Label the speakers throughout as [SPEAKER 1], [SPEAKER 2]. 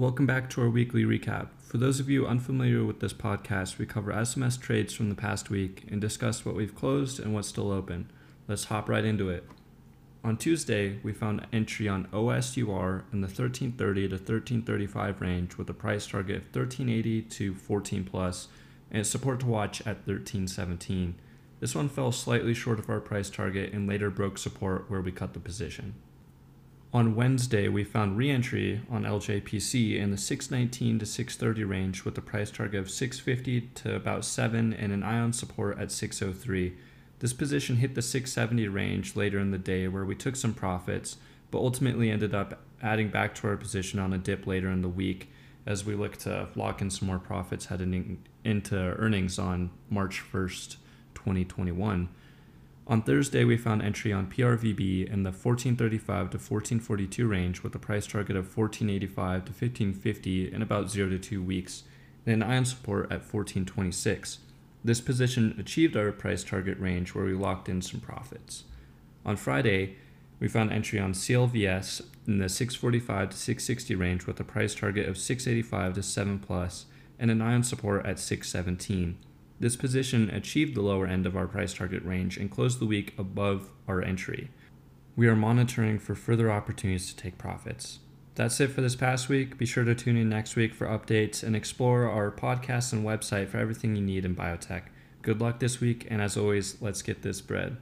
[SPEAKER 1] Welcome back to our weekly recap. For those of you unfamiliar with this podcast, we cover SMS trades from the past week and discuss what we've closed and what's still open. Let's hop right into it. On Tuesday, we found entry on OSUR in the 1330 to 1335 range with a price target of 1380 to 14 plus and support to watch at 1317. This one fell slightly short of our price target and later broke support where we cut the position. On Wednesday, we found reentry on LJPC in the 619 to 630 range with a price target of 650 to about 7 and an ion support at 603. This position hit the 670 range later in the day where we took some profits, but ultimately ended up adding back to our position on a dip later in the week as we look to lock in some more profits heading into earnings on March 1st, 2021. On Thursday, we found entry on PRVB in the 1435 to 1442 range with a price target of 1485 to 1550 in about 0 to 2 weeks, and an ion support at 1426. This position achieved our price target range where we locked in some profits. On Friday, we found entry on CLVS in the 645 to 660 range with a price target of 685 to 7 plus and an ion support at 617. This position achieved the lower end of our price target range and closed the week above our entry. We are monitoring for further opportunities to take profits. That's it for this past week. Be sure to tune in next week for updates and explore our podcast and website for everything you need in biotech. Good luck this week, and as always, let's get this bread.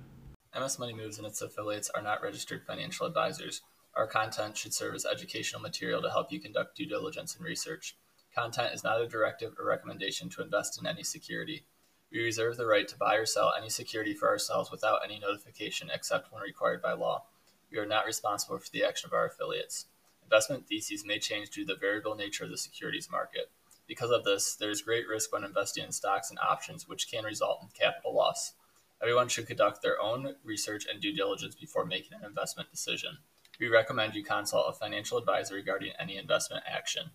[SPEAKER 2] MS Money Moves and its affiliates are not registered financial advisors. Our content should serve as educational material to help you conduct due diligence and research. Content is not a directive or recommendation to invest in any security. We reserve the right to buy or sell any security for ourselves without any notification except when required by law. We are not responsible for the action of our affiliates. Investment theses may change due to the variable nature of the securities market. Because of this, there is great risk when investing in stocks and options, which can result in capital loss. Everyone should conduct their own research and due diligence before making an investment decision. We recommend you consult a financial advisor regarding any investment action.